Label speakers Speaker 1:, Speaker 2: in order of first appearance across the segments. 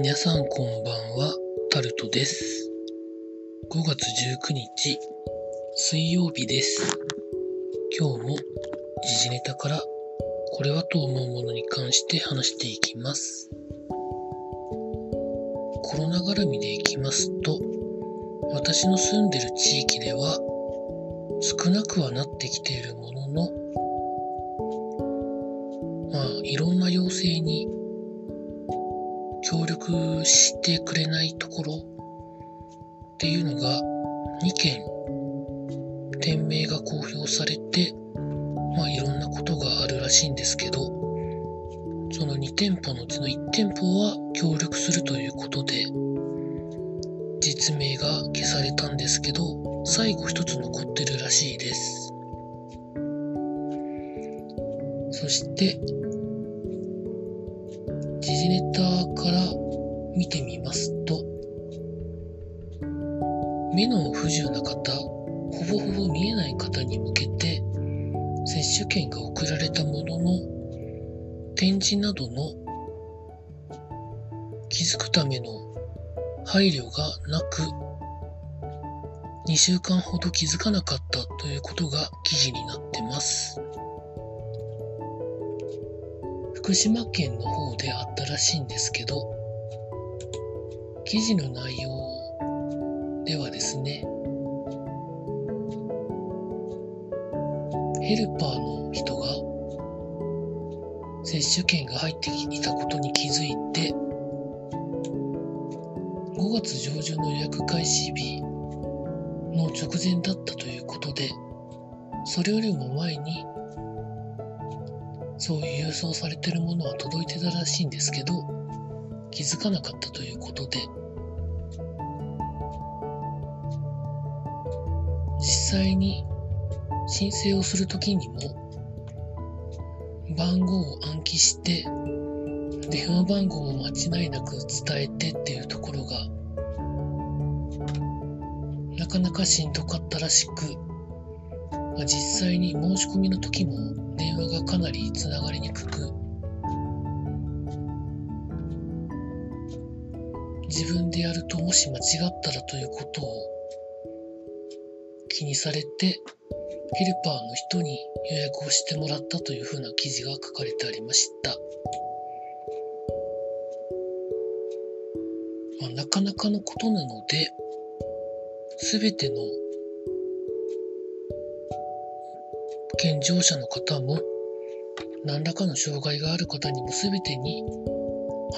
Speaker 1: 皆さんこんばんは、タルトです。5月19日、水曜日です。今日も時事ネタからこれはと思うものに関して話していきます。コロナ絡みでいきますと、私の住んでる地域では少なくはなってきているものの、まあ、いろんな要請に協力してくれないところっていうのが2件店名が公表されてまあいろんなことがあるらしいんですけどその2店舗のうちの1店舗は協力するということで実名が消されたんですけど最後一つ残ってるらしいです。そして時事ネタから見てみますと目の不自由な方ほぼほぼ見えない方に向けて接種券が送られたものの展示などの気づくための配慮がなく2週間ほど気づかなかったということが記事になってます。福島県の方であったらしいんですけど記事の内容ではですねヘルパーの人が接種券が入っていたことに気づいて5月上旬の予約開始日の直前だったということでそれよりも前にそういう郵送されてるものは届いてたらしいんですけど、気づかなかったということで、実際に申請をするときにも、番号を暗記して、電話番号も間違いなく伝えてっていうところが、なかなかしんどかったらしく、まあ、実際に申し込みの時も電話がかなりつながりにくく自分でやるともし間違ったらということを気にされてヘルパーの人に予約をしてもらったというふうな記事が書かれてありました、まあ、なかなかのことなので全ての健常者の方も何らかの障害がある方にも全てに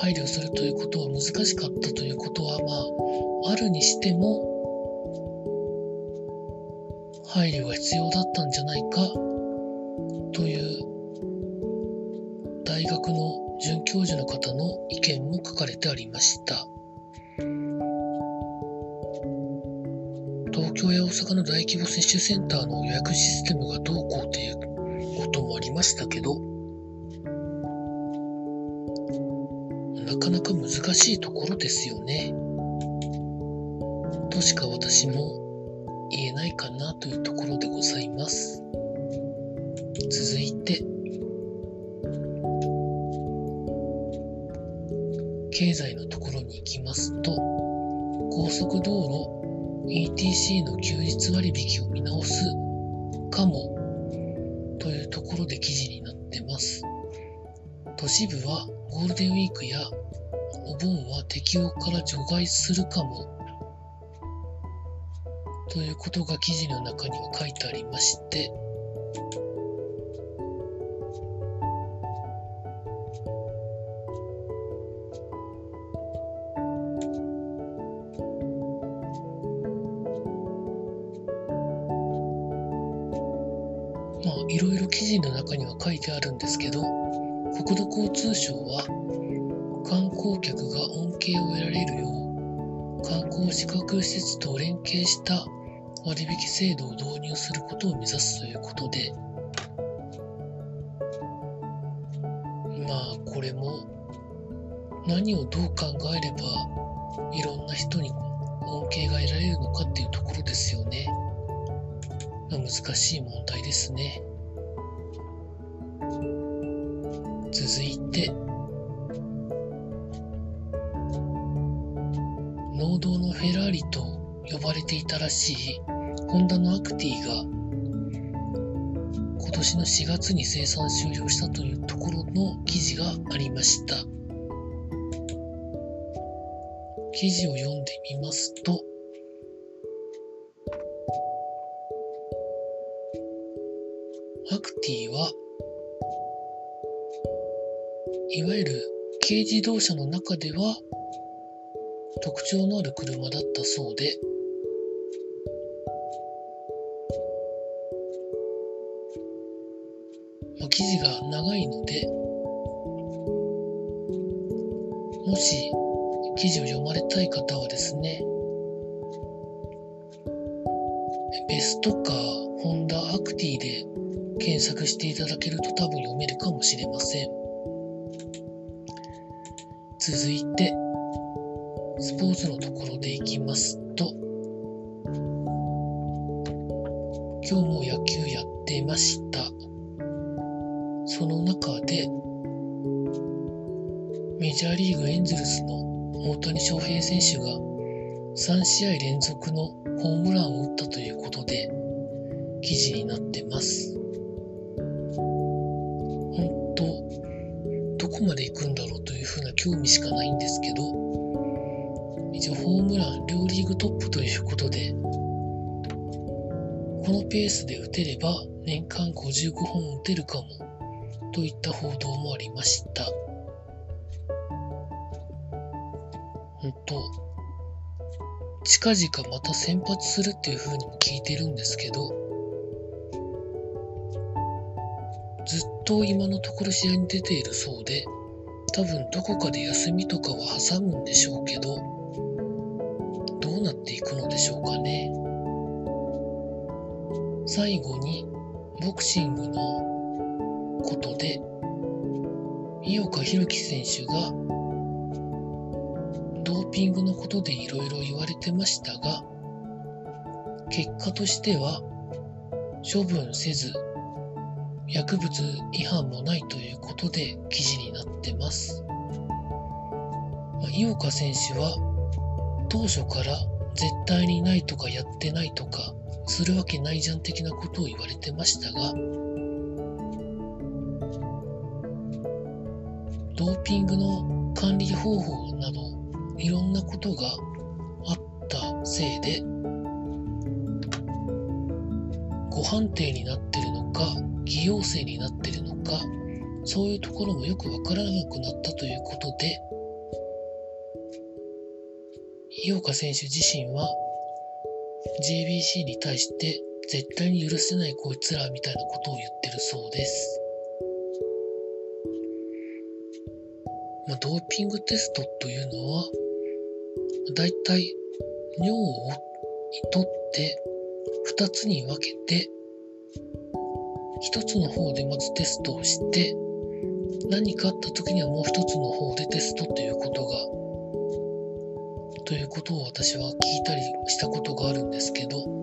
Speaker 1: 配慮するということは難しかったということはまああるにしても配慮が必要だったんじゃないかという大学の准教授の方の意見も書かれてありました。京や大阪の大規模接種センターの予約システムがどうこうということもありましたけど、なかなか難しいところですよね。としか私も言えないかなというところでございます。続いて、経済のところに行きますと、高速道路 ETC の休日割引を見直すかもというところで記事になってます。都市部はゴールデンウィークやお盆は適用から除外するかもということが記事の中には書いてありましてまあ、いろいろ記事の中には書いてあるんですけど、国土交通省は観光客が恩恵を得られるよう、観光資格施設と連携した割引制度を導入することを目指すということで、まあ、これも何をどう考えればいろんな人に恩恵が得られるのかっていうところですよね。難しい問題ですね。続いて、農道のフェラーリと呼ばれていたらしいホンダのアクティが今年の4月に生産終了したというところの記事がありました。記事を読んでみますと、アクティはいわゆる軽自動車の中では特徴のある車だったそうで記事が長いのでもし記事を読まれたい方はですねベストカーホンダアクティで検索していただけると多分読めるかもしれません続いてスポーツのところでいきますと今日も野球やってましたその中でメジャーリーグエンゼルスの大谷翔平選手が3試合連続のホームランを打ったということで記事になってます。本当どこまで行くんだろうというふうな興味しかないんですけど一応ホームラン両リーグトップということでこのペースで打てれば年間55本打てるかもといった報道もありました。本当近々また先発するっていう風にも聞いてるんですけど、ずっと今のところ試合に出ているそうで、多分どこかで休みとかは挟むんでしょうけど、どうなっていくのでしょうかね。最後に、ボクシングのことで、井岡弘樹選手がドーピングのことでいろいろ言われてましたが、結果としては処分せず、薬物違反もないということで記事になってます。井岡選手は当初から絶対にないとかやってないとかするわけないじゃん的なことを言われてましたが、ドーピングの管理方法などいろんなことがあったせいでご判定になってるのか偽陽性になってるのかそういうところもよくわからなくなったということで井岡選手自身は JBC に対して絶対に許せないこいつらみたいなことを言ってるそうです。まあ、ドーピングテストというのは、だいたい尿を取って2つに分けて、1つの方でまずテストをして、何かあった時にはもう1つの方でテストということが、ということを私は聞いたりしたことがあるんですけど、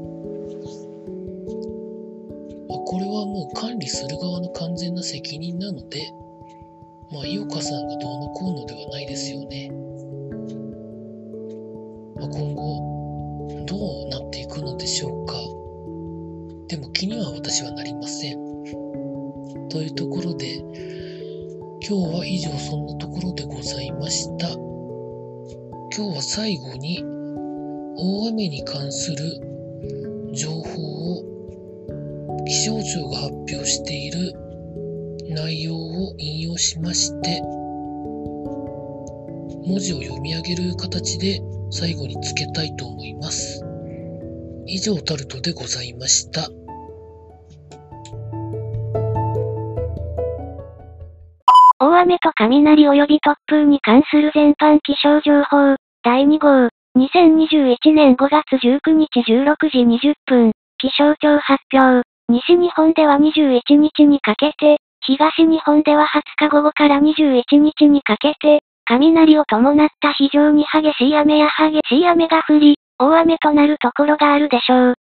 Speaker 1: これはもう管理する側の完全な責任なので、まあ、井岡さんがどうのこうのではないですよね。まあ、今後、どうなっていくのでしょうか。でも気には私はなりません。というところで、今日は以上そんなところでございました。今日は最後に、大雨に関する情報を気象庁が発表している内容を引用しまして、文字を読み上げる形で最後につけたいと思います。以上タルトでございました。
Speaker 2: 大雨と雷及び突風に関する全般気象情報、第2号、2021年5月19日16時20分、気象庁発表、西日本では21日にかけて、東日本では20日午後から21日にかけて、雷を伴った非常に激しい雨や激しい雨が降り、大雨となるところがあるでしょう。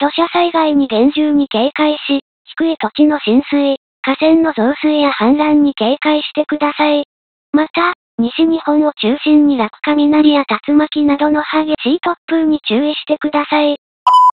Speaker 2: 土砂災害に厳重に警戒し、低い土地の浸水、河川の増水や氾濫に警戒してください。また、西日本を中心に落雷や竜巻などの激しい突風に注意してください。